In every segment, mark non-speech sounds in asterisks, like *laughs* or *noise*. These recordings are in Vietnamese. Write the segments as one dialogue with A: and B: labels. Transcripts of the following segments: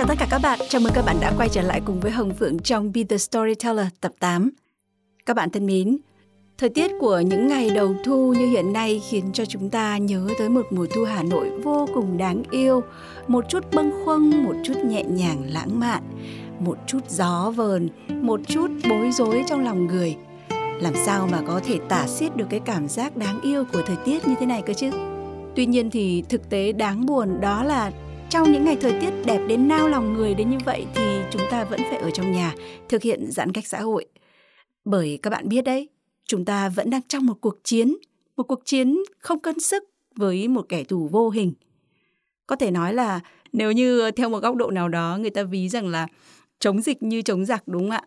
A: Chào tất cả các bạn, chào mừng các bạn đã quay trở lại cùng với Hồng Phượng trong Be The Storyteller tập 8. Các bạn thân mến, thời tiết của những ngày đầu thu như hiện nay khiến cho chúng ta nhớ tới một mùa thu Hà Nội vô cùng đáng yêu, một chút bâng khuâng, một chút nhẹ nhàng lãng mạn, một chút gió vờn, một chút bối rối trong lòng người. Làm sao mà có thể tả xiết được cái cảm giác đáng yêu của thời tiết như thế này cơ chứ? Tuy nhiên thì thực tế đáng buồn đó là trong những ngày thời tiết đẹp đến nao lòng người đến như vậy thì chúng ta vẫn phải ở trong nhà thực hiện giãn cách xã hội. Bởi các bạn biết đấy, chúng ta vẫn đang trong một cuộc chiến, một cuộc chiến không cân sức với một kẻ thù vô hình. Có thể nói là nếu như theo một góc độ nào đó người ta ví rằng là chống dịch như chống giặc đúng không ạ?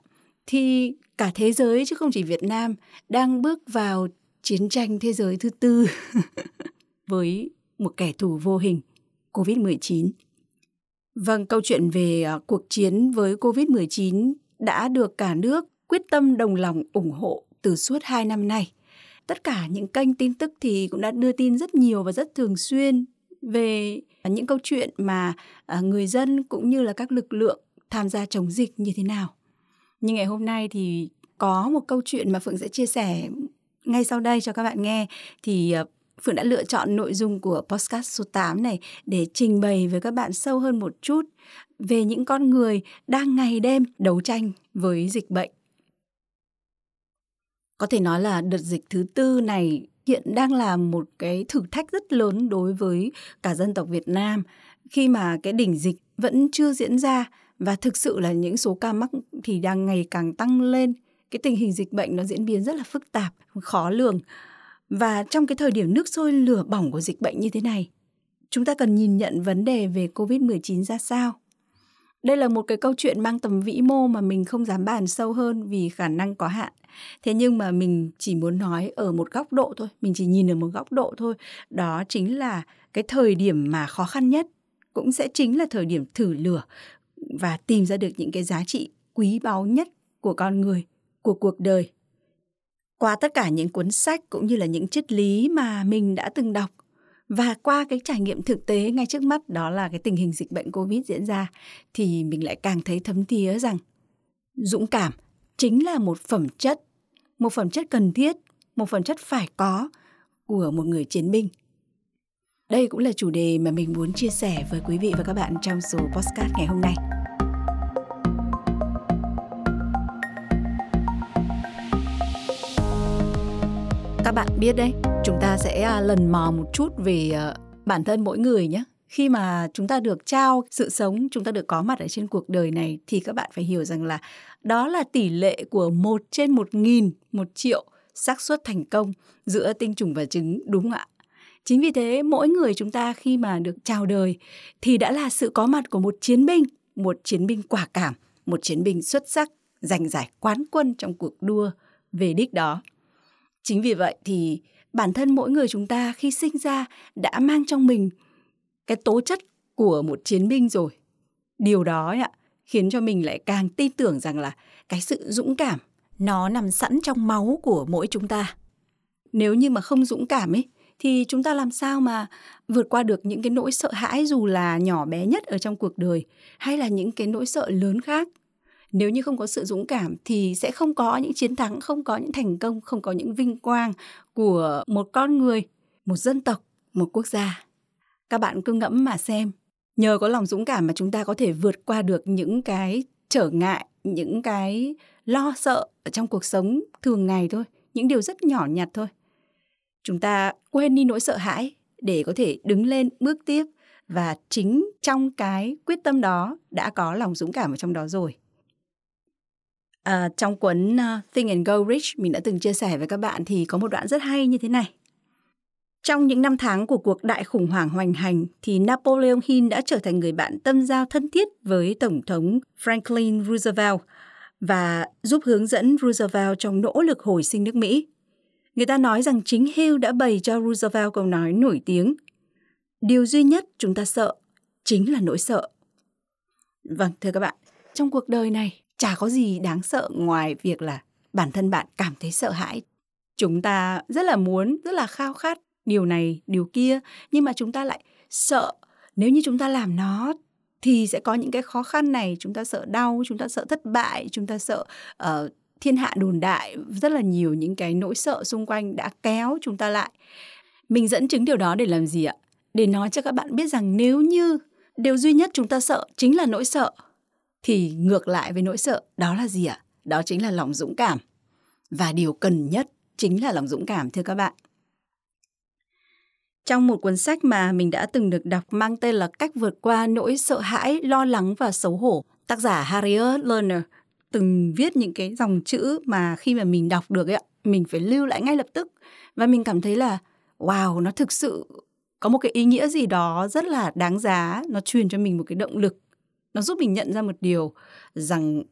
A: Thì cả thế giới chứ không chỉ Việt Nam đang bước vào chiến tranh thế giới thứ tư *laughs* với một kẻ thù vô hình COVID-19. Vâng, câu chuyện về à, cuộc chiến với COVID-19 đã được cả nước quyết tâm đồng lòng ủng hộ từ suốt 2 năm nay. Tất cả những kênh tin tức thì cũng đã đưa tin rất nhiều và rất thường xuyên về những câu chuyện mà à, người dân cũng như là các lực lượng tham gia chống dịch như thế nào. Nhưng ngày hôm nay thì có một câu chuyện mà Phượng sẽ chia sẻ ngay sau đây cho các bạn nghe thì à, Phượng đã lựa chọn nội dung của podcast số 8 này để trình bày với các bạn sâu hơn một chút về những con người đang ngày đêm đấu tranh với dịch bệnh. Có thể nói là đợt dịch thứ tư này hiện đang là một cái thử thách rất lớn đối với cả dân tộc Việt Nam khi mà cái đỉnh dịch vẫn chưa diễn ra và thực sự là những số ca mắc thì đang ngày càng tăng lên. Cái tình hình dịch bệnh nó diễn biến rất là phức tạp, khó lường và trong cái thời điểm nước sôi lửa bỏng của dịch bệnh như thế này, chúng ta cần nhìn nhận vấn đề về COVID-19 ra sao. Đây là một cái câu chuyện mang tầm vĩ mô mà mình không dám bàn sâu hơn vì khả năng có hạn. Thế nhưng mà mình chỉ muốn nói ở một góc độ thôi, mình chỉ nhìn ở một góc độ thôi. Đó chính là cái thời điểm mà khó khăn nhất cũng sẽ chính là thời điểm thử lửa và tìm ra được những cái giá trị quý báu nhất của con người, của cuộc đời qua tất cả những cuốn sách cũng như là những triết lý mà mình đã từng đọc. Và qua cái trải nghiệm thực tế ngay trước mắt, đó là cái tình hình dịch bệnh covid diễn ra, thì mình lại càng thấy thấm thía rằng dũng cảm chính là một phẩm chất, một phẩm chất cần thiết, một phẩm chất phải có của một người chiến binh. Đây cũng là chủ đề mà mình muốn chia sẻ với quý vị và các bạn trong số postcard ngày hôm nay. Các bạn biết đấy, chúng ta sẽ à, lần mò một chút về ờ, bản thân mỗi người nhé khi mà chúng ta được trao sự sống, chúng ta được có mặt ở trên cuộc đời này thì các bạn phải hiểu rằng là đó là tỷ lệ của một trên một nghìn, một triệu xác suất thành công giữa tinh trùng và trứng, đúng không ạ? Chính vì thế, mỗi người chúng ta khi mà được chào đời thì đã là sự có mặt của một chiến binh, một chiến binh quả cảm, một chiến binh xuất sắc, giành giải quán quân trong cuộc đua về đích đó. Chính vì vậy thì bản thân mỗi người chúng ta khi sinh ra đã mang trong mình cái tố chất của một chiến binh rồi. Điều đó ạ, khiến cho mình lại càng tin tưởng rằng là cái sự dũng cảm nó nằm sẵn trong máu của mỗi chúng ta. Nếu như mà không dũng cảm ấy, thì chúng ta làm sao mà vượt qua được những cái nỗi sợ hãi dù là nhỏ bé nhất ở trong cuộc đời hay là những cái nỗi sợ lớn khác nếu như không có sự dũng cảm thì sẽ không có những chiến thắng, không có những thành công, không có những vinh quang của một con người, một dân tộc, một quốc gia. Các bạn cứ ngẫm mà xem. Nhờ có lòng dũng cảm mà chúng ta có thể vượt qua được những cái trở ngại, những cái lo sợ ở trong cuộc sống thường ngày thôi, những điều rất nhỏ nhặt thôi. Chúng ta quên đi nỗi sợ hãi để có thể đứng lên bước tiếp và chính trong cái quyết tâm đó đã có lòng dũng cảm ở trong đó rồi. À, trong cuốn uh, Think and Go Rich mình đã từng chia sẻ với các bạn thì có một đoạn rất hay như thế này. Trong những năm tháng của cuộc đại khủng hoảng hoành hành thì Napoleon Hill đã trở thành người bạn tâm giao thân thiết với Tổng thống Franklin Roosevelt và giúp hướng dẫn Roosevelt trong nỗ lực hồi sinh nước Mỹ. Người ta nói rằng chính Hill đã bày cho Roosevelt câu nói nổi tiếng Điều duy nhất chúng ta sợ chính là nỗi sợ. Vâng, thưa các bạn, trong cuộc đời này chả có gì đáng sợ ngoài việc là bản thân bạn cảm thấy sợ hãi. Chúng ta rất là muốn, rất là khao khát điều này, điều kia, nhưng mà chúng ta lại sợ nếu như chúng ta làm nó thì sẽ có những cái khó khăn này, chúng ta sợ đau, chúng ta sợ thất bại, chúng ta sợ uh, thiên hạ đồn đại, rất là nhiều những cái nỗi sợ xung quanh đã kéo chúng ta lại. Mình dẫn chứng điều đó để làm gì ạ? Để nói cho các bạn biết rằng nếu như điều duy nhất chúng ta sợ chính là nỗi sợ thì ngược lại với nỗi sợ đó là gì ạ? Đó chính là lòng dũng cảm. Và điều cần nhất chính là lòng dũng cảm thưa các bạn. Trong một cuốn sách mà mình đã từng được đọc mang tên là Cách vượt qua nỗi sợ hãi, lo lắng và xấu hổ, tác giả Harriet Lerner từng viết những cái dòng chữ mà khi mà mình đọc được ấy, mình phải lưu lại ngay lập tức và mình cảm thấy là wow, nó thực sự có một cái ý nghĩa gì đó rất là đáng giá, nó truyền cho mình một cái động lực. Nó giúp mình nhận ra một điều rằng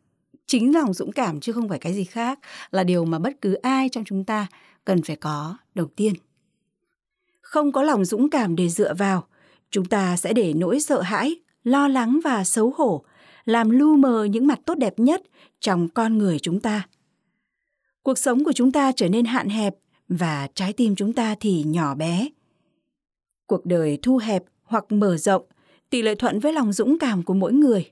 A: chính lòng dũng cảm chứ không phải cái gì khác là điều mà bất cứ ai trong chúng ta cần phải có đầu tiên. Không có lòng dũng cảm để dựa vào, chúng ta sẽ để nỗi sợ hãi, lo lắng và xấu hổ làm lu mờ những mặt tốt đẹp nhất trong con người chúng ta. Cuộc sống của chúng ta trở nên hạn hẹp và trái tim chúng ta thì nhỏ bé. Cuộc đời thu hẹp hoặc mở rộng tỷ lệ thuận với lòng dũng cảm của mỗi người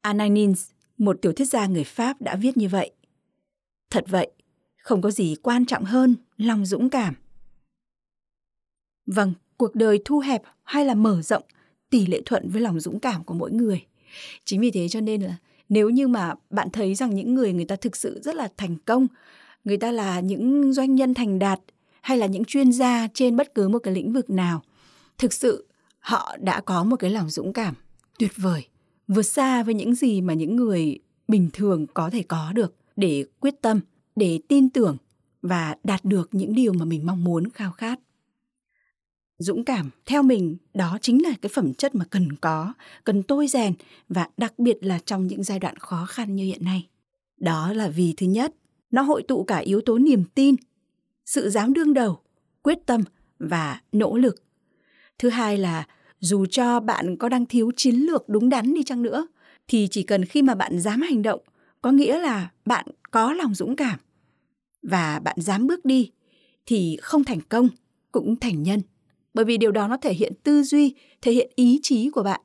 A: Ananins, một tiểu thuyết gia người Pháp đã viết như vậy. Thật vậy, không có gì quan trọng hơn lòng dũng cảm. Vâng, cuộc đời thu hẹp hay là mở rộng tỷ lệ thuận với lòng dũng cảm của mỗi người. Chính vì thế cho nên là nếu như mà bạn thấy rằng những người người ta thực sự rất là thành công, người ta là những doanh nhân thành đạt hay là những chuyên gia trên bất cứ một cái lĩnh vực nào, thực sự họ đã có một cái lòng dũng cảm tuyệt vời, vượt xa với những gì mà những người bình thường có thể có được để quyết tâm, để tin tưởng và đạt được những điều mà mình mong muốn khao khát. Dũng cảm theo mình đó chính là cái phẩm chất mà cần có cần tôi rèn và đặc biệt là trong những giai đoạn khó khăn như hiện nay. Đó là vì thứ nhất nó hội tụ cả yếu tố niềm tin sự dám đương đầu quyết tâm và nỗ lực thứ hai là, dù cho bạn có đang thiếu chiến lược đúng đắn đi chăng nữa, thì chỉ cần khi mà bạn dám hành động, có nghĩa là bạn có lòng dũng cảm. Và bạn dám bước đi, thì không thành công cũng thành nhân. Bởi vì điều đó nó thể hiện tư duy, thể hiện ý chí của bạn.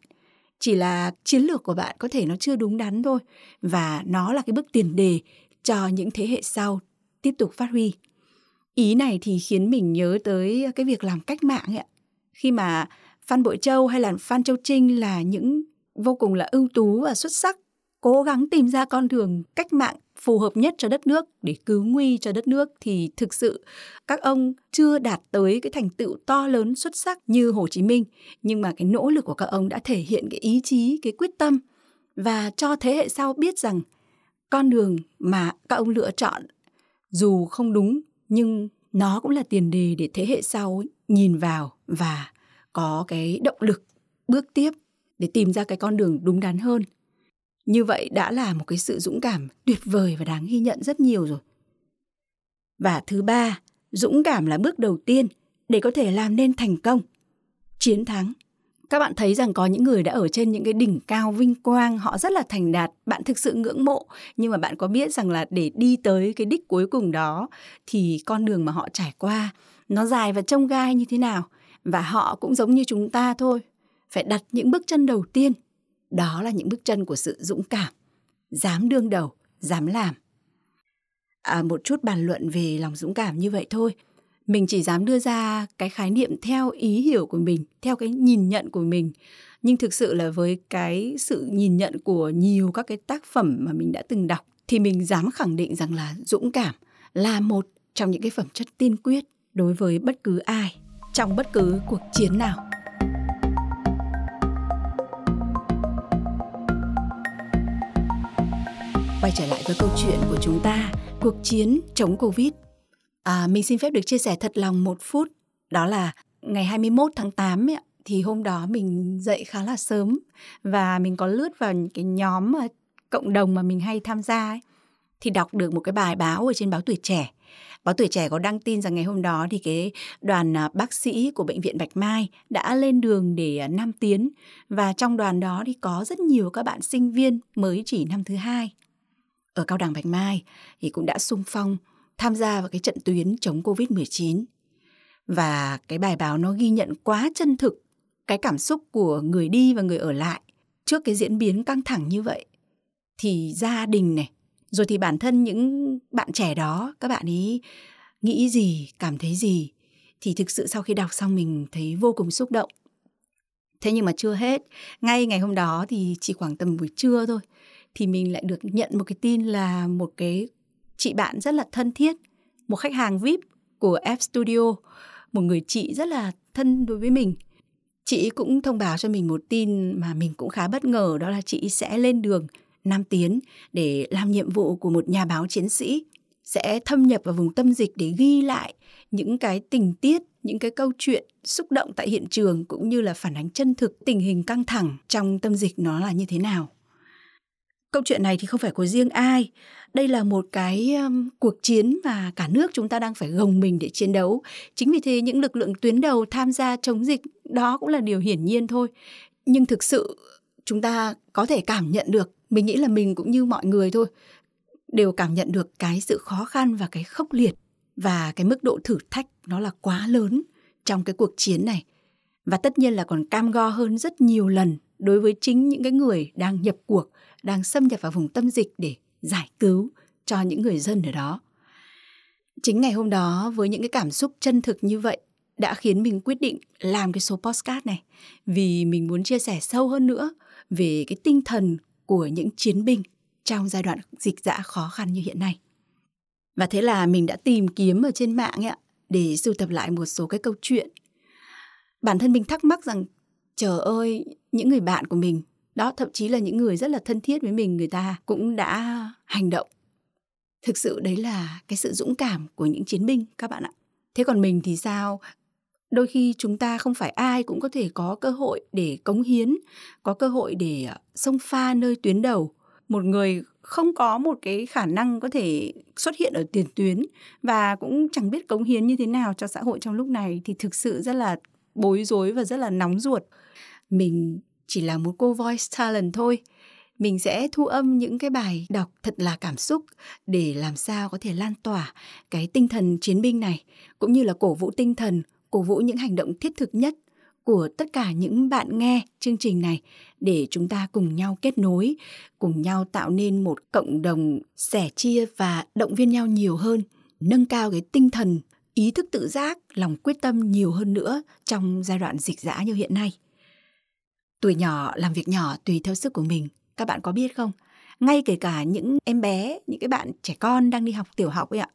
A: Chỉ là chiến lược của bạn có thể nó chưa đúng đắn thôi, và nó là cái bước tiền đề cho những thế hệ sau tiếp tục phát huy. Ý này thì khiến mình nhớ tới cái việc làm cách mạng ấy ạ khi mà phan bội châu hay là phan châu trinh là những vô cùng là ưu tú và xuất sắc, cố gắng tìm ra con đường cách mạng phù hợp nhất cho đất nước, để cứu nguy cho đất nước, thì thực sự các ông chưa đạt tới cái thành tựu to lớn xuất sắc như Hồ Chí Minh. Nhưng mà cái nỗ lực của các ông đã thể hiện cái ý chí, cái quyết tâm và cho thế hệ sau biết rằng con đường mà các ông lựa chọn dù không đúng, nhưng nó cũng là tiền đề để thế hệ sau nhìn vào và có cái động lực bước tiếp để tìm ra cái con đường đúng đắn hơn như vậy đã là một cái sự dũng cảm tuyệt vời và đáng ghi nhận rất nhiều rồi. Và thứ ba, dũng cảm là bước đầu tiên để có thể làm nên thành công, chiến thắng. Các bạn thấy rằng có những người đã ở trên những cái đỉnh cao vinh quang, họ rất là thành đạt, bạn thực sự ngưỡng mộ, nhưng mà bạn có biết rằng là để đi tới cái đích cuối cùng đó thì con đường mà họ trải qua nó dài và trông gai như thế nào và họ cũng giống như chúng ta thôi, phải đặt những bước chân đầu tiên đó là những bước chân của sự dũng cảm, dám đương đầu, dám làm. À, một chút bàn luận về lòng dũng cảm như vậy thôi. Mình chỉ dám đưa ra cái khái niệm theo ý hiểu của mình, theo cái nhìn nhận của mình. Nhưng thực sự là với cái sự nhìn nhận của nhiều các cái tác phẩm mà mình đã từng đọc thì mình dám khẳng định rằng là dũng cảm là một trong những cái phẩm chất tiên quyết đối với bất cứ ai trong bất cứ cuộc chiến nào. quay trở lại với câu chuyện của chúng ta, cuộc chiến chống Covid. À, mình xin phép được chia sẻ thật lòng một phút Đó là ngày 21 tháng 8 ấy, thì hôm đó mình dậy khá là sớm và mình có lướt vào những cái nhóm mà cộng đồng mà mình hay tham gia ấy, thì đọc được một cái bài báo ở trên báo Tuổi Trẻ. Báo Tuổi Trẻ có đăng tin rằng ngày hôm đó thì cái đoàn à, bác sĩ của bệnh viện Bạch Mai đã lên đường để à, Nam Tiến. Và trong đoàn đó thì có rất nhiều các bạn sinh viên mới chỉ năm thứ hai. Ở Cao đẳng Bạch Mai thì cũng đã sung phong tham gia vào cái trận tuyến chống Covid-19. Và cái bài báo nó ghi nhận quá chân thực cái cảm xúc của người đi và người ở lại trước cái diễn biến căng thẳng như vậy. Thì gia đình này rồi thì bản thân những bạn trẻ đó, các bạn ấy nghĩ gì, cảm thấy gì, thì thực sự sau khi đọc xong mình thấy vô cùng xúc động. Thế nhưng mà chưa hết, ngay ngày hôm đó thì chỉ khoảng tầm buổi trưa thôi, thì mình lại được nhận một cái tin là một cái chị bạn rất là thân thiết, một khách hàng vip của F Studio, một người chị rất là thân đối với mình. Chị cũng thông báo cho mình một tin mà mình cũng khá bất ngờ, đó là chị sẽ lên đường Nam Tiến để làm nhiệm vụ của một nhà báo chiến sĩ sẽ thâm nhập vào vùng tâm dịch để ghi lại những cái tình tiết, những cái câu chuyện xúc động tại hiện trường cũng như là phản ánh chân thực tình hình căng thẳng trong tâm dịch nó là như thế nào. Câu chuyện này thì không phải của riêng ai, đây là một cái um, cuộc chiến mà cả nước chúng ta đang phải gồng mình để chiến đấu. Chính vì thế những lực lượng tuyến đầu tham gia chống dịch đó cũng là điều hiển nhiên thôi. Nhưng thực sự chúng ta có thể cảm nhận được mình nghĩ là mình cũng như mọi người thôi, đều cảm nhận được cái sự khó khăn và cái khốc liệt và cái mức độ thử thách nó là quá lớn trong cái cuộc chiến này. Và tất nhiên là còn cam go hơn rất nhiều lần đối với chính những cái người đang nhập cuộc, đang xâm nhập vào vùng tâm dịch để giải cứu cho những người dân ở đó. Chính ngày hôm đó, với những cái cảm xúc chân thực như vậy, đã khiến mình quyết định làm cái số postcard này vì mình muốn chia sẻ sâu hơn nữa về cái tinh thần của những chiến binh trong giai đoạn dịch dã khó khăn như hiện nay. Và thế là mình đã tìm kiếm ở trên mạng ấy, để sưu tập lại một số cái câu chuyện. Bản thân mình thắc mắc rằng trời ơi, những người bạn của mình, đó thậm chí là những người rất là thân thiết với mình, người ta cũng đã hành động. Thực sự đấy là cái sự dũng cảm của những chiến binh các bạn ạ. Thế còn mình thì sao? Đôi khi chúng ta không phải ai cũng có thể có cơ hội để cống hiến, có cơ hội để sông xông pha nơi tuyến đầu. Một người không có một cái khả năng có thể xuất hiện ở tiền tuyến và cũng chẳng biết cống hiến như thế nào cho xã hội trong lúc này thì thực sự rất là bối rối và rất là nóng ruột. Mình chỉ là một cô voice talent thôi. Mình sẽ thu âm những cái bài đọc thật là cảm xúc để làm sao có thể lan tỏa cái tinh thần chiến binh này, cũng như là cổ vũ tinh thần cổ vũ những hành động thiết thực nhất của tất cả những bạn nghe chương trình này để chúng ta cùng nhau kết nối, cùng nhau tạo nên một cộng đồng sẻ chia và động viên nhau nhiều hơn, nâng cao cái tinh thần, ý thức tự giác, lòng quyết tâm nhiều hơn nữa trong giai đoạn dịch dã như hiện nay. Tuổi nhỏ làm việc nhỏ tùy theo sức của mình, các bạn có biết không? Ngay kể cả những em bé, những cái bạn trẻ con đang đi học tiểu học ấy ạ,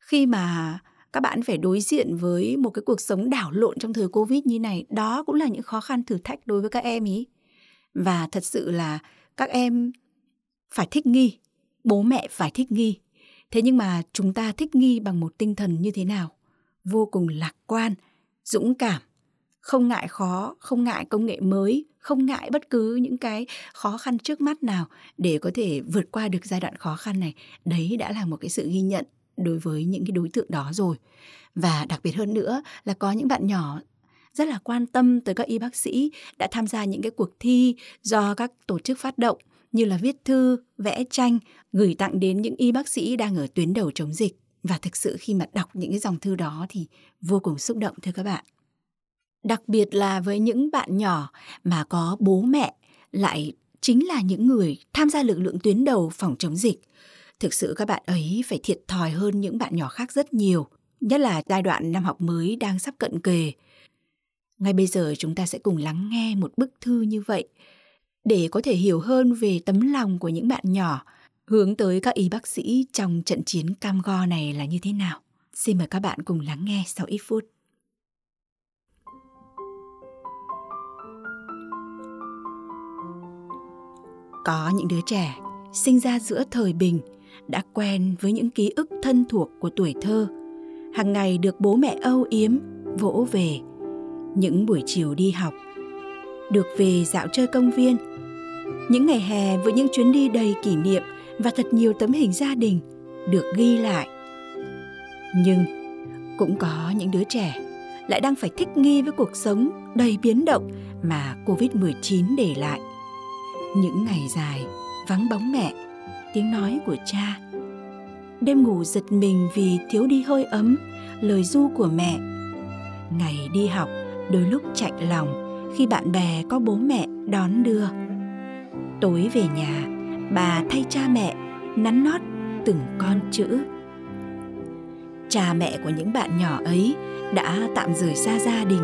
A: khi mà các bạn phải đối diện với một cái cuộc sống đảo lộn trong thời covid như này, đó cũng là những khó khăn thử thách đối với các em ý. Và thật sự là các em phải thích nghi, bố mẹ phải thích nghi. Thế nhưng mà chúng ta thích nghi bằng một tinh thần như thế nào? Vô cùng lạc quan, dũng cảm, không ngại khó, không ngại công nghệ mới, không ngại bất cứ những cái khó khăn trước mắt nào để có thể vượt qua được giai đoạn khó khăn này. Đấy đã là một cái sự ghi nhận đối với những cái đối tượng đó rồi. Và đặc biệt hơn nữa là có những bạn nhỏ rất là quan tâm tới các y bác sĩ đã tham gia những cái cuộc thi do các tổ chức phát động như là viết thư, vẽ tranh gửi tặng đến những y bác sĩ đang ở tuyến đầu chống dịch. Và thực sự khi mà đọc những cái dòng thư đó thì vô cùng xúc động thưa các bạn. Đặc biệt là với những bạn nhỏ mà có bố mẹ lại chính là những người tham gia lực lượng tuyến đầu phòng chống dịch thực sự các bạn ấy phải thiệt thòi hơn những bạn nhỏ khác rất nhiều, nhất là giai đoạn năm học mới đang sắp cận kề. Ngay bây giờ chúng ta sẽ cùng lắng nghe một bức thư như vậy để có thể hiểu hơn về tấm lòng của những bạn nhỏ hướng tới các y bác sĩ trong trận chiến cam go này là như thế nào. Xin mời các bạn cùng lắng nghe sau ít phút. Có những đứa trẻ sinh ra giữa thời bình đã quen với những ký ức thân thuộc của tuổi thơ. Hàng ngày được bố mẹ âu yếm vỗ về. Những buổi chiều đi học được về dạo chơi công viên. Những ngày hè với những chuyến đi đầy kỷ niệm và thật nhiều tấm hình gia đình được ghi lại. Nhưng cũng có những đứa trẻ lại đang phải thích nghi với cuộc sống đầy biến động mà Covid-19 để lại. Những ngày dài vắng bóng mẹ, tiếng nói của cha. Đêm ngủ giật mình vì thiếu đi hơi ấm, lời ru của mẹ. Ngày đi học đôi lúc chạy lòng khi bạn bè có bố mẹ đón đưa. Tối về nhà, bà thay cha mẹ nắn nót từng con chữ. Cha mẹ của những bạn nhỏ ấy đã tạm rời xa gia đình,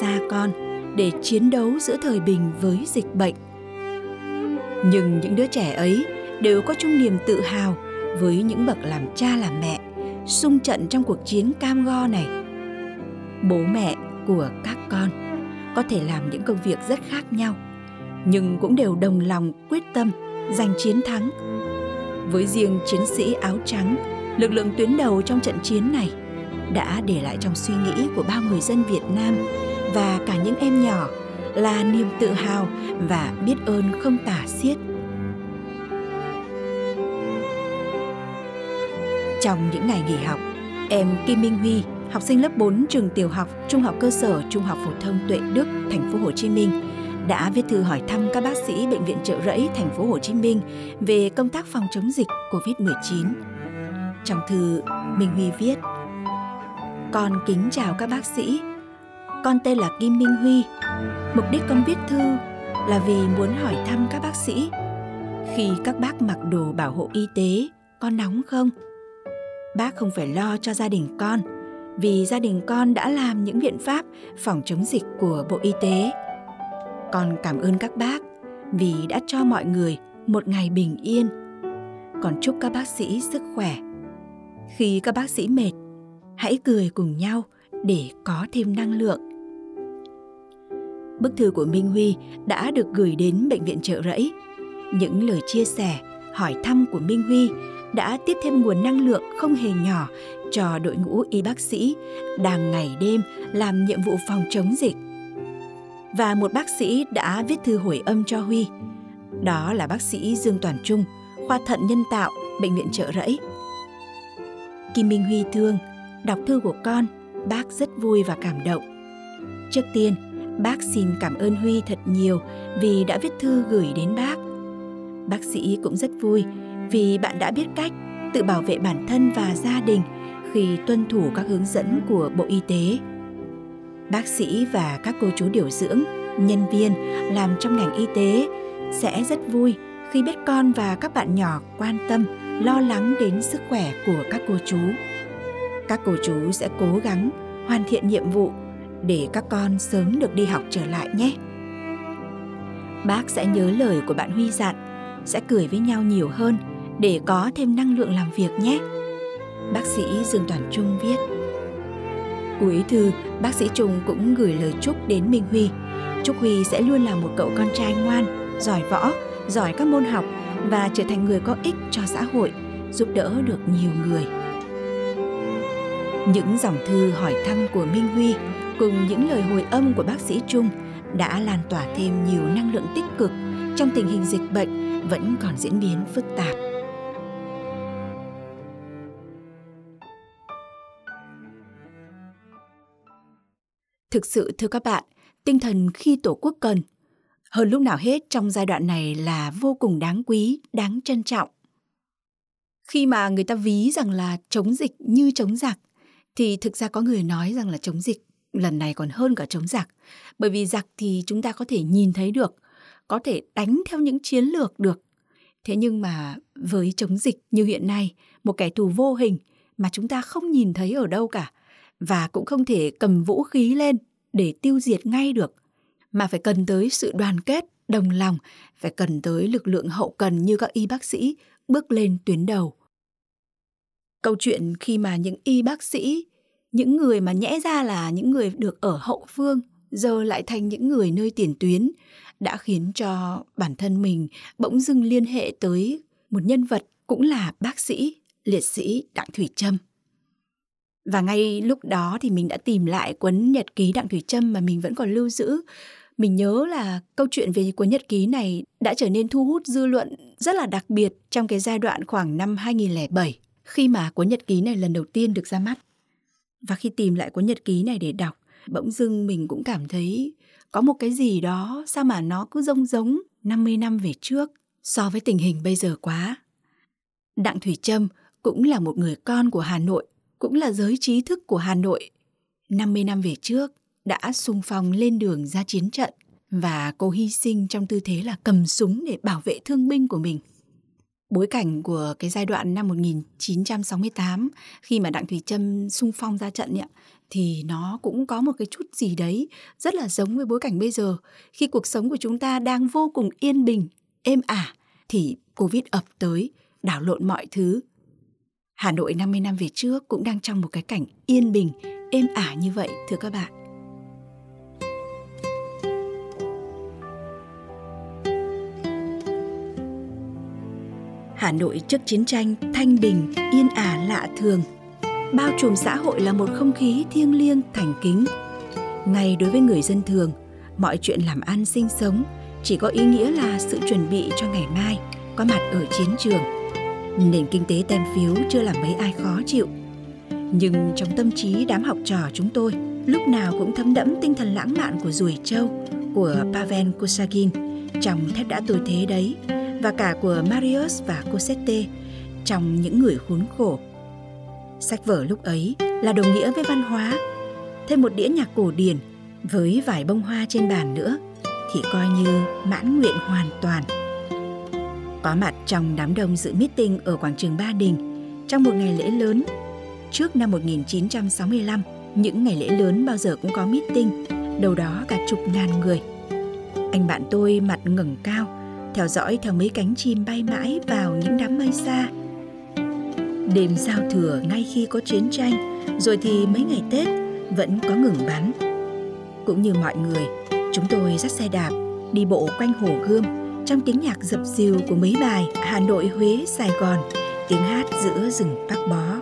A: xa con để chiến đấu giữa thời bình với dịch bệnh. Nhưng những đứa trẻ ấy đều có chung niềm tự hào với những bậc làm cha làm mẹ xung trận trong cuộc chiến cam go này. Bố mẹ của các con có thể làm những công việc rất khác nhau, nhưng cũng đều đồng lòng quyết tâm giành chiến thắng. Với riêng chiến sĩ áo trắng, lực lượng tuyến đầu trong trận chiến này đã để lại trong suy nghĩ của bao người dân Việt Nam và cả những em nhỏ là niềm tự hào và biết ơn không tả xiết. Trong những ngày nghỉ học, em Kim Minh Huy, học sinh lớp 4 trường tiểu học, trung học cơ sở, trung học phổ thông Tuệ Đức, thành phố Hồ Chí Minh đã viết thư hỏi thăm các bác sĩ bệnh viện Trợ Rẫy thành phố Hồ Chí Minh về công tác phòng chống dịch COVID-19. Trong thư, Minh Huy viết: Con kính chào các bác sĩ. Con tên là Kim Minh Huy. Mục đích con viết thư là vì muốn hỏi thăm các bác sĩ khi các bác mặc đồ bảo hộ y tế con nóng không? Bác không phải lo cho gia đình con vì gia đình con đã làm những biện pháp phòng chống dịch của Bộ Y tế. Con cảm ơn các bác vì đã cho mọi người một ngày bình yên. Còn chúc các bác sĩ sức khỏe. Khi các bác sĩ mệt, hãy cười cùng nhau để có thêm năng lượng. Bức thư của Minh Huy đã được gửi đến bệnh viện Trợ Rẫy. Những lời chia sẻ, hỏi thăm của Minh Huy đã tiếp thêm nguồn năng lượng không hề nhỏ cho đội ngũ y bác sĩ đang ngày đêm làm nhiệm vụ phòng chống dịch. Và một bác sĩ đã viết thư hồi âm cho Huy. Đó là bác sĩ Dương Toàn Trung, khoa thận nhân tạo, bệnh viện Trợ Rẫy. Kim Minh Huy thương, đọc thư của con, bác rất vui và cảm động. Trước tiên, bác xin cảm ơn Huy thật nhiều vì đã viết thư gửi đến bác. Bác sĩ cũng rất vui vì bạn đã biết cách tự bảo vệ bản thân và gia đình khi tuân thủ các hướng dẫn của Bộ Y tế. Bác sĩ và các cô chú điều dưỡng, nhân viên làm trong ngành y tế sẽ rất vui khi biết con và các bạn nhỏ quan tâm, lo lắng đến sức khỏe của các cô chú. Các cô chú sẽ cố gắng hoàn thiện nhiệm vụ để các con sớm được đi học trở lại nhé. Bác sẽ nhớ lời của bạn Huy dặn, sẽ cười với nhau nhiều hơn để có thêm năng lượng làm việc nhé. Bác sĩ Dương Toàn Trung viết. Cuối thư, bác sĩ Trung cũng gửi lời chúc đến Minh Huy. Chúc Huy sẽ luôn là một cậu con trai ngoan, giỏi võ, giỏi các môn học và trở thành người có ích cho xã hội, giúp đỡ được nhiều người. Những dòng thư hỏi thăm của Minh Huy cùng những lời hồi âm của bác sĩ Trung đã lan tỏa thêm nhiều năng lượng tích cực trong tình hình dịch bệnh vẫn còn diễn biến phức tạp. Thực sự thưa các bạn, tinh thần khi Tổ quốc cần hơn lúc nào hết trong giai đoạn này là vô cùng đáng quý, đáng trân trọng. Khi mà người ta ví rằng là chống dịch như chống giặc thì thực ra có người nói rằng là chống dịch lần này còn hơn cả chống giặc. Bởi vì giặc thì chúng ta có thể nhìn thấy được, có thể đánh theo những chiến lược được. Thế nhưng mà với chống dịch như hiện nay, một kẻ thù vô hình mà chúng ta không nhìn thấy ở đâu cả và cũng không thể cầm vũ khí lên để tiêu diệt ngay được, mà phải cần tới sự đoàn kết, đồng lòng, phải cần tới lực lượng hậu cần như các y bác sĩ bước lên tuyến đầu. Câu chuyện khi mà những y bác sĩ, những người mà nhẽ ra là những người được ở hậu phương, giờ lại thành những người nơi tiền tuyến, đã khiến cho bản thân mình bỗng dưng liên hệ tới một nhân vật cũng là bác sĩ, liệt sĩ đặng thủy trâm. Và ngay lúc đó thì mình đã tìm lại cuốn nhật ký Đặng Thủy Trâm mà mình vẫn còn lưu giữ. Mình nhớ là câu chuyện về cuốn nhật ký này đã trở nên thu hút dư luận rất là đặc biệt trong cái giai đoạn khoảng năm 2007 khi mà cuốn nhật ký này lần đầu tiên được ra mắt. Và khi tìm lại cuốn nhật ký này để đọc, bỗng dưng mình cũng cảm thấy có một cái gì đó sao mà nó cứ rông giống 50 năm về trước so với tình hình bây giờ quá. Đặng Thủy Trâm cũng là một người con của Hà Nội, cũng là giới trí thức của Hà Nội. 50 năm về trước đã sung phong lên đường ra chiến trận và cô hy sinh trong tư thế là cầm súng để bảo vệ thương binh của mình. Bối cảnh của cái giai đoạn năm 1968 khi mà Đặng Thùy Trâm sung phong ra trận ấy, thì nó cũng có một cái chút gì đấy rất là giống với bối cảnh bây giờ khi cuộc sống của chúng ta đang vô cùng yên bình, êm ả thì Covid ập tới, đảo lộn mọi thứ. Hà Nội 50 năm về trước cũng đang trong một cái cảnh yên bình, êm ả như vậy thưa các bạn. Hà Nội trước chiến tranh thanh bình, yên ả lạ thường. Bao trùm xã hội là một không khí thiêng liêng thành kính. Ngay đối với người dân thường, mọi chuyện làm ăn sinh sống chỉ có ý nghĩa là sự chuẩn bị cho ngày mai có mặt ở chiến trường. Nền kinh tế tem phiếu chưa làm mấy ai khó chịu. Nhưng trong tâm trí đám học trò chúng tôi, lúc nào cũng thấm đẫm tinh thần lãng mạn của Ruồi Châu, của Pavel Kosagin trong thép đã tôi thế đấy và cả của Marius và Cosette trong những người khốn khổ. Sách vở lúc ấy là đồng nghĩa với văn hóa, thêm một đĩa nhạc cổ điển với vài bông hoa trên bàn nữa thì coi như mãn nguyện hoàn toàn. Có mặt trong đám đông dự meeting ở quảng trường Ba Đình trong một ngày lễ lớn trước năm 1965, những ngày lễ lớn bao giờ cũng có meeting, đâu đó cả chục ngàn người. Anh bạn tôi mặt ngẩng cao, theo dõi theo mấy cánh chim bay mãi vào những đám mây xa. Đêm giao thừa ngay khi có chiến tranh, rồi thì mấy ngày Tết vẫn có ngừng bắn. Cũng như mọi người, chúng tôi dắt xe đạp, đi bộ quanh hồ Gươm trong tiếng nhạc dập dìu của mấy bài Hà Nội, Huế, Sài Gòn, tiếng hát giữa rừng Bắc Bó.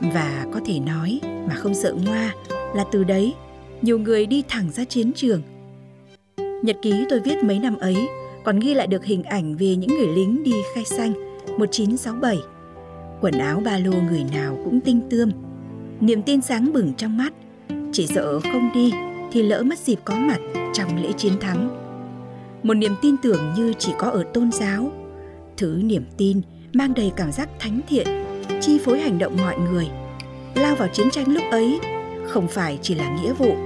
A: Và có thể nói mà không sợ ngoa là từ đấy nhiều người đi thẳng ra chiến trường. Nhật ký tôi viết mấy năm ấy còn ghi lại được hình ảnh về những người lính đi khai xanh 1967. Quần áo ba lô người nào cũng tinh tươm, niềm tin sáng bừng trong mắt, chỉ sợ không đi thì lỡ mất dịp có mặt trong lễ chiến thắng. Một niềm tin tưởng như chỉ có ở tôn giáo, thứ niềm tin mang đầy cảm giác thánh thiện, chi phối hành động mọi người. Lao vào chiến tranh lúc ấy không phải chỉ là nghĩa vụ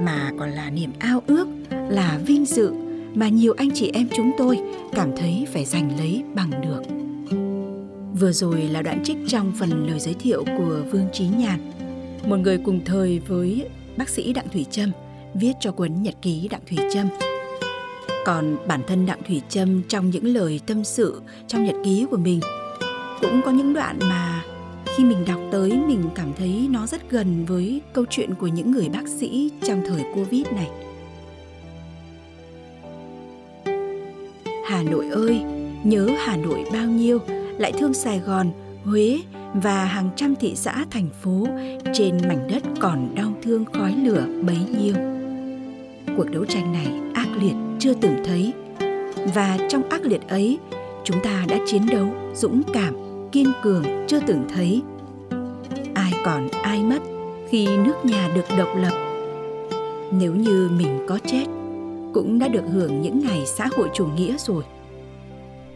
A: mà còn là niềm ao ước, là vinh dự mà nhiều anh chị em chúng tôi cảm thấy phải giành lấy bằng được. Vừa rồi là đoạn trích trong phần lời giới thiệu của Vương Trí Nhàn, một người cùng thời với bác sĩ Đặng Thủy Trâm, viết cho cuốn nhật ký Đặng Thủy Trâm. Còn bản thân Đặng Thủy Trâm trong những lời tâm sự trong nhật ký của mình cũng có những đoạn mà khi mình đọc tới mình cảm thấy nó rất gần với câu chuyện của những người bác sĩ trong thời Covid này. Hà Nội ơi, nhớ Hà Nội bao nhiêu, lại thương Sài Gòn, Huế và hàng trăm thị xã thành phố trên mảnh đất còn đau thương khói lửa bấy nhiêu. Cuộc đấu tranh này ác liệt chưa từng thấy. Và trong ác liệt ấy chúng ta đã chiến đấu dũng cảm kiên cường chưa từng thấy. Ai còn ai mất khi nước nhà được độc lập? Nếu như mình có chết cũng đã được hưởng những ngày xã hội chủ nghĩa rồi.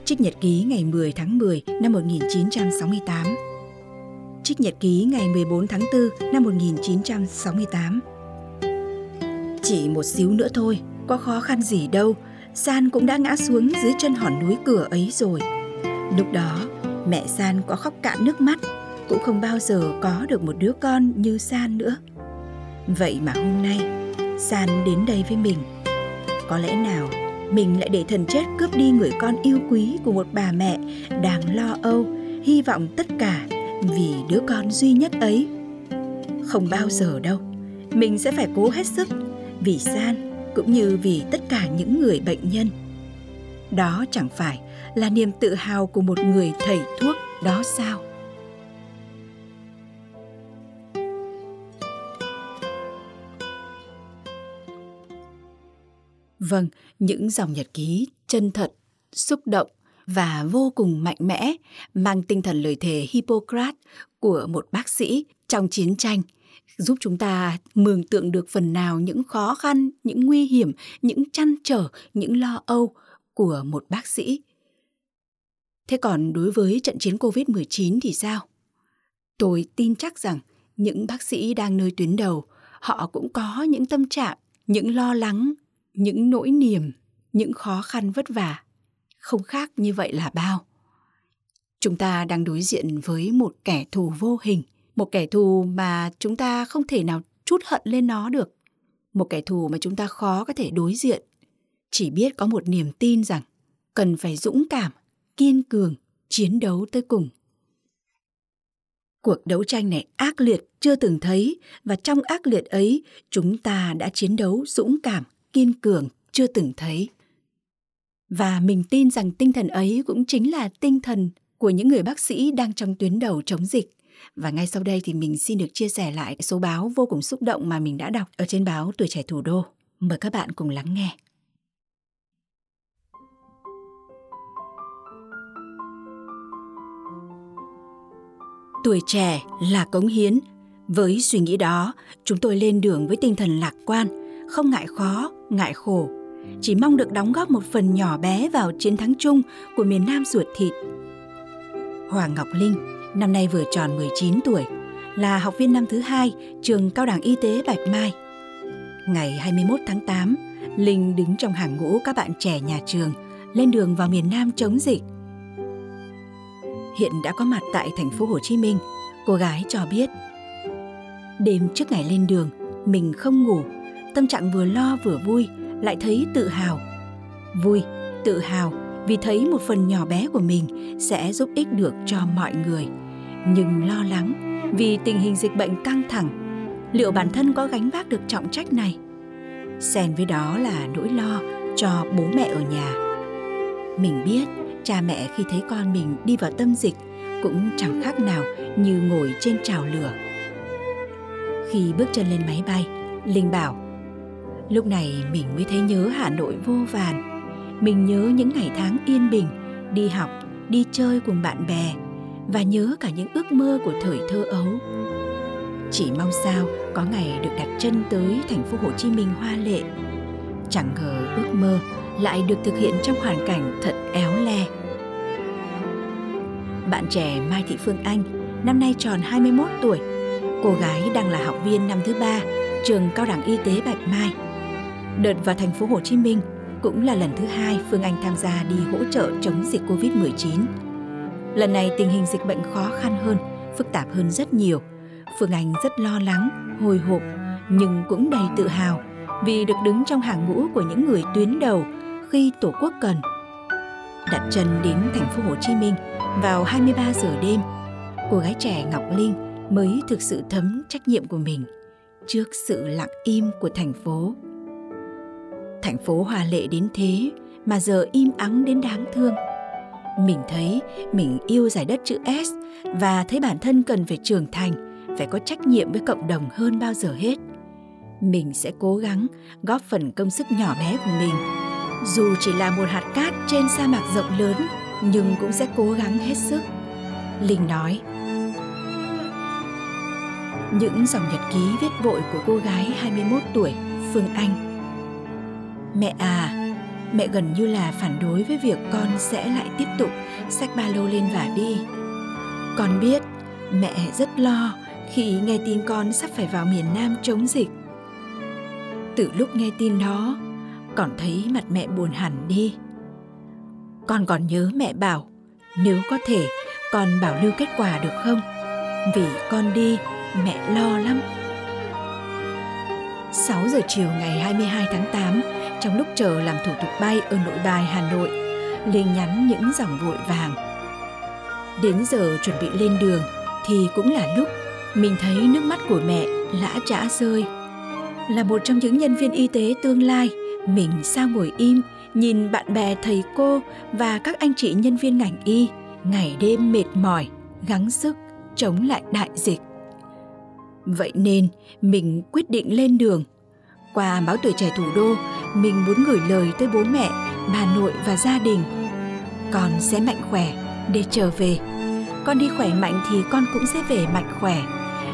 A: Trích nhật ký ngày 10 tháng 10 năm 1968 Trích nhật ký ngày 14 tháng 4 năm 1968 Chỉ một xíu nữa thôi, có khó khăn gì đâu, San cũng đã ngã xuống dưới chân hòn núi cửa ấy rồi. Lúc đó, mẹ San có khóc cạn nước mắt, cũng không bao giờ có được một đứa con như San nữa. Vậy mà hôm nay, San đến đây với mình có lẽ nào mình lại để thần chết cướp đi người con yêu quý của một bà mẹ đang lo âu hy vọng tất cả vì đứa con duy nhất ấy không bao giờ đâu mình sẽ phải cố hết sức vì san cũng như vì tất cả những người bệnh nhân. Đó chẳng phải là niềm tự hào của một người thầy thuốc đó sao? Vâng, những dòng nhật ký chân thật, xúc động và vô cùng mạnh mẽ, mang tinh thần lời thề Hippocrates của một bác sĩ trong chiến tranh – giúp chúng ta mường tượng được phần nào những khó khăn, những nguy hiểm, những chăn trở, những lo âu của một bác sĩ. Thế còn đối với trận chiến COVID-19 thì sao? Tôi tin chắc rằng những bác sĩ đang nơi tuyến đầu, họ cũng có những tâm trạng, những lo lắng, những nỗi niềm, những khó khăn vất vả. Không khác như vậy là bao. Chúng ta đang đối diện với một kẻ thù vô hình, một kẻ thù mà chúng ta không thể nào chút hận lên nó được. Một kẻ thù mà chúng ta khó có thể đối diện. Chỉ biết có một niềm tin rằng cần phải dũng cảm, kiên cường, chiến đấu tới cùng. Cuộc đấu tranh này ác liệt chưa từng thấy và trong ác liệt ấy chúng ta đã chiến đấu dũng cảm, kiên cường chưa từng thấy. Và mình tin rằng tinh thần ấy cũng chính là tinh thần của những người bác sĩ đang trong tuyến đầu chống dịch. Và ngay sau đây thì mình xin được chia sẻ lại số báo vô cùng xúc động mà mình đã đọc ở trên báo Tuổi Trẻ Thủ Đô. Mời các bạn cùng lắng nghe. Tuổi trẻ là cống hiến. Với suy nghĩ đó, chúng tôi lên đường với tinh thần lạc quan, không ngại khó, ngại khổ, chỉ mong được đóng góp một phần nhỏ bé vào chiến thắng chung của miền Nam ruột thịt. Hoàng Ngọc Linh, năm nay vừa tròn 19 tuổi, là học viên năm thứ hai trường Cao đẳng Y tế Bạch Mai. Ngày 21 tháng 8, Linh đứng trong hàng ngũ các bạn trẻ nhà trường lên đường vào miền Nam chống dịch. Hiện đã có mặt tại thành phố Hồ Chí Minh, cô gái cho biết. Đêm trước ngày lên đường, mình không ngủ, tâm trạng vừa lo vừa vui, lại thấy tự hào. Vui, tự hào vì thấy một phần nhỏ bé của mình sẽ giúp ích được cho mọi người. Nhưng lo lắng vì tình hình dịch bệnh căng thẳng, liệu bản thân có gánh vác được trọng trách này? Xen với đó là nỗi lo cho bố mẹ ở nhà. Mình biết cha mẹ khi thấy con mình đi vào tâm dịch cũng chẳng khác nào như ngồi trên trào lửa. Khi bước chân lên máy bay, Linh bảo Lúc này mình mới thấy nhớ Hà Nội vô vàn. Mình nhớ những ngày tháng yên bình, đi học, đi chơi cùng bạn bè và nhớ cả những ước mơ của thời thơ ấu. Chỉ mong sao có ngày được đặt chân tới thành phố Hồ Chí Minh hoa lệ. Chẳng ngờ ước mơ lại được thực hiện trong hoàn cảnh thật éo le. Bạn trẻ Mai Thị Phương Anh, năm nay tròn 21 tuổi. Cô gái đang là học viên năm thứ ba trường Cao đẳng Y tế Bạch Mai. Đợt vào thành phố Hồ Chí Minh cũng là lần thứ hai Phương Anh tham gia đi hỗ trợ chống dịch Covid-19. Lần này tình hình dịch bệnh khó khăn hơn, phức tạp hơn rất nhiều. Phương Anh rất lo lắng, hồi hộp nhưng cũng đầy tự hào vì được đứng trong hàng ngũ của những người tuyến đầu khi Tổ quốc cần. Đặt chân đến thành phố Hồ Chí Minh vào 23 giờ đêm, cô gái trẻ Ngọc Linh mới thực sự thấm trách nhiệm của mình trước sự lặng im của thành phố. Thành phố hòa lệ đến thế mà giờ im ắng đến đáng thương. Mình thấy mình yêu giải đất chữ S và thấy bản thân cần phải trưởng thành, phải có trách nhiệm với cộng đồng hơn bao giờ hết. Mình sẽ cố gắng góp phần công sức nhỏ bé của mình dù chỉ là một hạt cát trên sa mạc rộng lớn nhưng cũng sẽ cố gắng hết sức. Linh nói. Những dòng nhật ký viết vội của cô gái 21 tuổi, Phương Anh. Mẹ à, mẹ gần như là phản đối với việc con sẽ lại tiếp tục xách ba lô lên và đi. Con biết mẹ rất lo khi nghe tin con sắp phải vào miền Nam chống dịch. Từ lúc nghe tin đó, còn thấy mặt mẹ buồn hẳn đi con còn nhớ mẹ bảo nếu có thể con bảo lưu kết quả được không vì con đi mẹ lo lắm 6 giờ chiều ngày 22 tháng 8, trong lúc chờ làm thủ tục bay ở nội bài Hà Nội, Linh nhắn những dòng vội vàng. Đến giờ chuẩn bị lên đường thì cũng là lúc mình thấy nước mắt của mẹ lã trã rơi. Là một trong những nhân viên y tế tương lai, mình sao ngồi im nhìn bạn bè thầy cô và các anh chị nhân viên ngành y ngày đêm mệt mỏi gắng sức chống lại đại dịch vậy nên mình quyết định lên đường qua báo tuổi trẻ thủ đô mình muốn gửi lời tới bố mẹ, bà nội và gia đình. Con sẽ mạnh khỏe để trở về. Con đi khỏe mạnh thì con cũng sẽ về mạnh khỏe.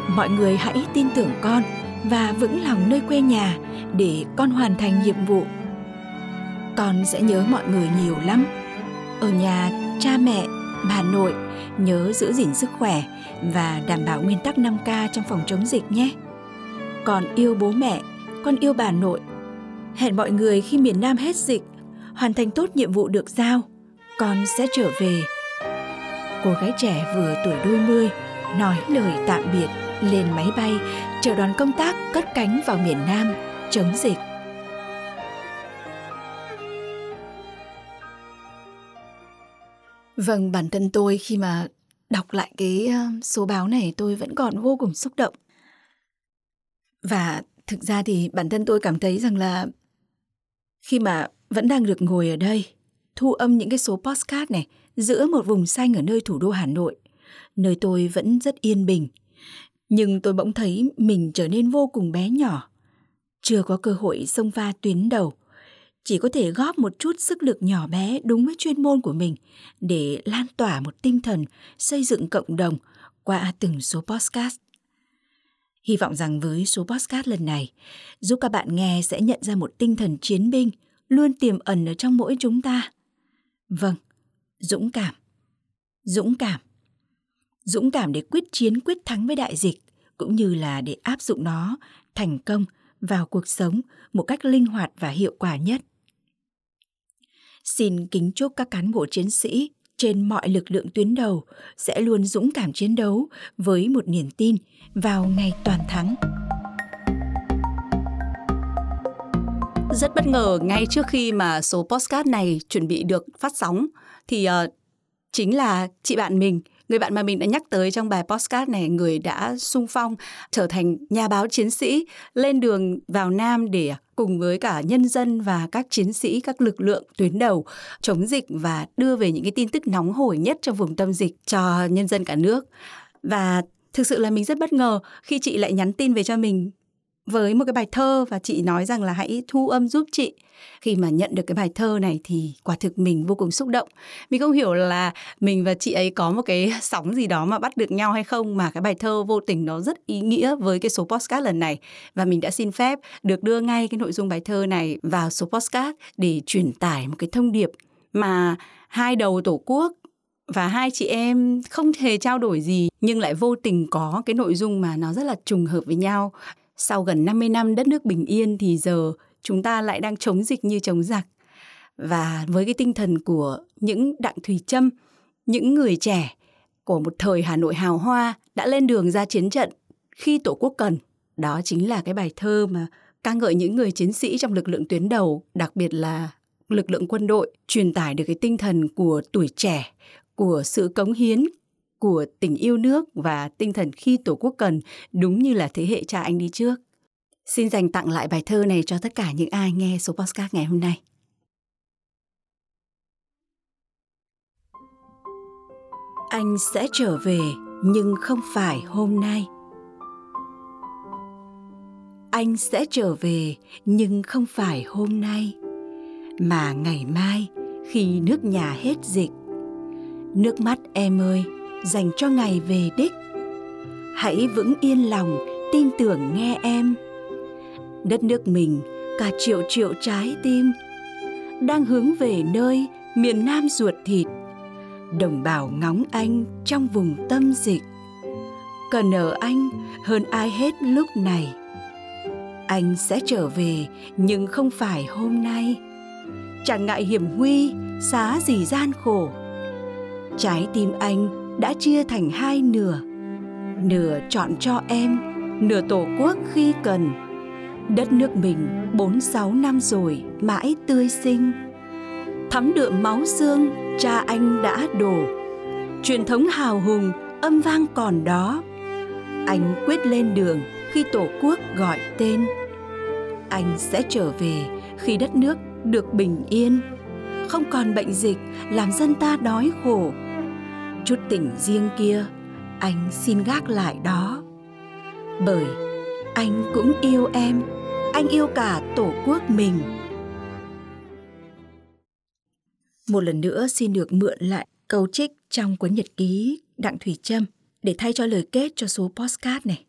A: Mọi người hãy tin tưởng con và vững lòng nơi quê nhà để con hoàn thành nhiệm vụ. Con sẽ nhớ mọi người nhiều lắm. Ở nhà, cha mẹ, bà nội nhớ giữ gìn sức khỏe và đảm bảo nguyên tắc 5K trong phòng chống dịch nhé. Con yêu bố mẹ, con yêu bà nội. Hẹn mọi người khi miền Nam hết dịch, hoàn thành tốt nhiệm vụ được giao, con sẽ trở về. Cô gái trẻ vừa tuổi đôi mươi nói lời tạm biệt lên máy bay chờ đoàn công tác cất cánh vào miền Nam chống dịch. Vâng, bản thân tôi khi mà đọc lại cái ờ, số báo này tôi vẫn còn vô cùng xúc động. Và thực ra thì bản thân tôi cảm thấy rằng là khi mà vẫn đang được ngồi ở đây, thu âm những cái số postcard này giữa một vùng xanh ở nơi thủ đô Hà Nội, nơi tôi vẫn rất yên bình. Nhưng tôi bỗng thấy mình trở nên vô cùng bé nhỏ, chưa có cơ hội xông pha tuyến đầu – chỉ có thể góp một chút sức lực nhỏ bé đúng với chuyên môn của mình để lan tỏa một tinh thần xây dựng cộng đồng qua từng số podcast. Hy vọng rằng với số podcast lần này giúp các bạn nghe sẽ nhận ra một tinh thần chiến binh luôn tiềm ẩn ở trong mỗi chúng ta. Vâng, dũng cảm. Dũng cảm. Dũng cảm để quyết chiến quyết thắng với đại dịch cũng như là để áp dụng nó thành công vào cuộc sống một cách linh hoạt và hiệu quả nhất. Xin kính chúc các cán bộ chiến sĩ trên mọi lực lượng tuyến đầu sẽ luôn dũng cảm chiến đấu với một niềm tin vào ngày toàn thắng.
B: Rất bất ngờ ngay trước khi mà số postcard này chuẩn bị được phát sóng thì uh, chính là chị bạn mình người bạn mà mình đã nhắc tới trong bài postcard này, người đã sung phong trở thành nhà báo chiến sĩ lên đường vào Nam để cùng với cả nhân dân và các chiến sĩ, các lực lượng tuyến đầu chống dịch và đưa về những cái tin tức nóng hổi nhất trong vùng tâm dịch cho nhân dân cả nước. Và thực sự là mình rất bất ngờ khi chị lại nhắn tin về cho mình với một cái bài thơ và chị nói rằng là hãy thu âm giúp chị. Khi mà nhận được cái bài thơ này thì quả thực mình vô cùng xúc động. Mình không hiểu là mình và chị ấy có một cái *laughs* sóng gì đó mà bắt được nhau hay không, mà cái bài thơ vô tình nó rất ý nghĩa với cái số postcard lần này. Và mình đã xin phép được đưa ngay cái nội dung bài thơ này vào số postcard để truyền tải một cái thông điệp mà hai đầu tổ quốc và hai chị em không hề trao đổi gì, nhưng lại vô tình có cái nội dung mà nó rất là trùng hợp với nhau sau gần 50 năm đất nước bình yên thì giờ chúng ta lại đang chống dịch như chống giặc. Và với cái tinh thần của những đặng thủy trâm, những người trẻ của một thời Hà Nội hào hoa đã lên đường ra chiến trận khi Tổ quốc cần. Đó chính là cái bài thơ mà ca ngợi những người chiến sĩ trong lực lượng tuyến đầu, đặc biệt là lực lượng quân đội, truyền tải được cái tinh thần của tuổi trẻ, của sự cống hiến, của tình yêu nước và tinh thần khi Tổ quốc cần đúng như là thế hệ cha anh đi trước. Xin dành tặng lại bài thơ này cho tất cả những ai nghe số podcast ngày hôm nay.
A: Anh sẽ trở về nhưng không phải hôm nay. Anh sẽ trở về nhưng không phải hôm nay mà ngày mai khi nước nhà hết dịch. Nước mắt em ơi, dành cho ngày về đích. Hãy vững yên lòng, tin tưởng nghe em. Đất nước mình, cả triệu triệu trái tim, đang hướng về nơi miền nam ruột thịt. Đồng bào ngóng anh trong vùng tâm dịch. Cần ở anh hơn ai hết lúc này. Anh sẽ trở về, nhưng không phải hôm nay. Chẳng ngại hiểm nguy, xá gì gian khổ. Trái tim anh đã chia thành hai nửa. Nửa chọn cho em, nửa tổ quốc khi cần. Đất nước mình bốn sáu năm rồi mãi tươi sinh. Thắm đượm máu xương, cha anh đã đổ. Truyền thống hào hùng, âm vang còn đó. Anh quyết lên đường khi tổ quốc gọi tên. Anh sẽ trở về khi đất nước được bình yên. Không còn bệnh dịch, làm dân ta đói khổ chút tình riêng kia anh xin gác lại đó bởi anh cũng yêu em anh yêu cả tổ quốc mình Một lần nữa xin được mượn lại câu trích trong cuốn nhật ký Đặng Thủy Trâm để thay cho lời kết cho số postcard này.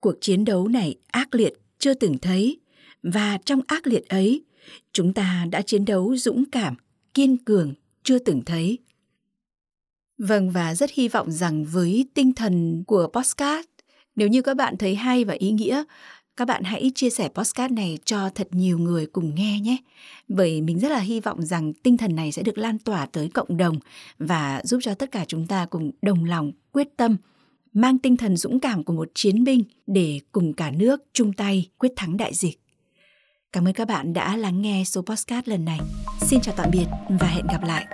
A: Cuộc chiến đấu này ác liệt chưa từng thấy và trong ác liệt ấy, chúng ta đã chiến đấu dũng cảm, kiên cường chưa từng thấy. Vâng và rất hy vọng rằng với tinh thần của postcard, nếu như các bạn thấy hay và ý nghĩa, các bạn hãy chia sẻ postcard này cho thật nhiều người cùng nghe nhé. Bởi mình rất là hy vọng rằng tinh thần này sẽ được lan tỏa tới cộng đồng và giúp cho tất cả chúng ta cùng đồng lòng, quyết tâm mang tinh thần dũng cảm của một chiến binh để cùng cả nước chung tay quyết thắng đại dịch. Cảm ơn các bạn đã lắng nghe số podcast lần này. Xin chào tạm biệt và hẹn gặp lại.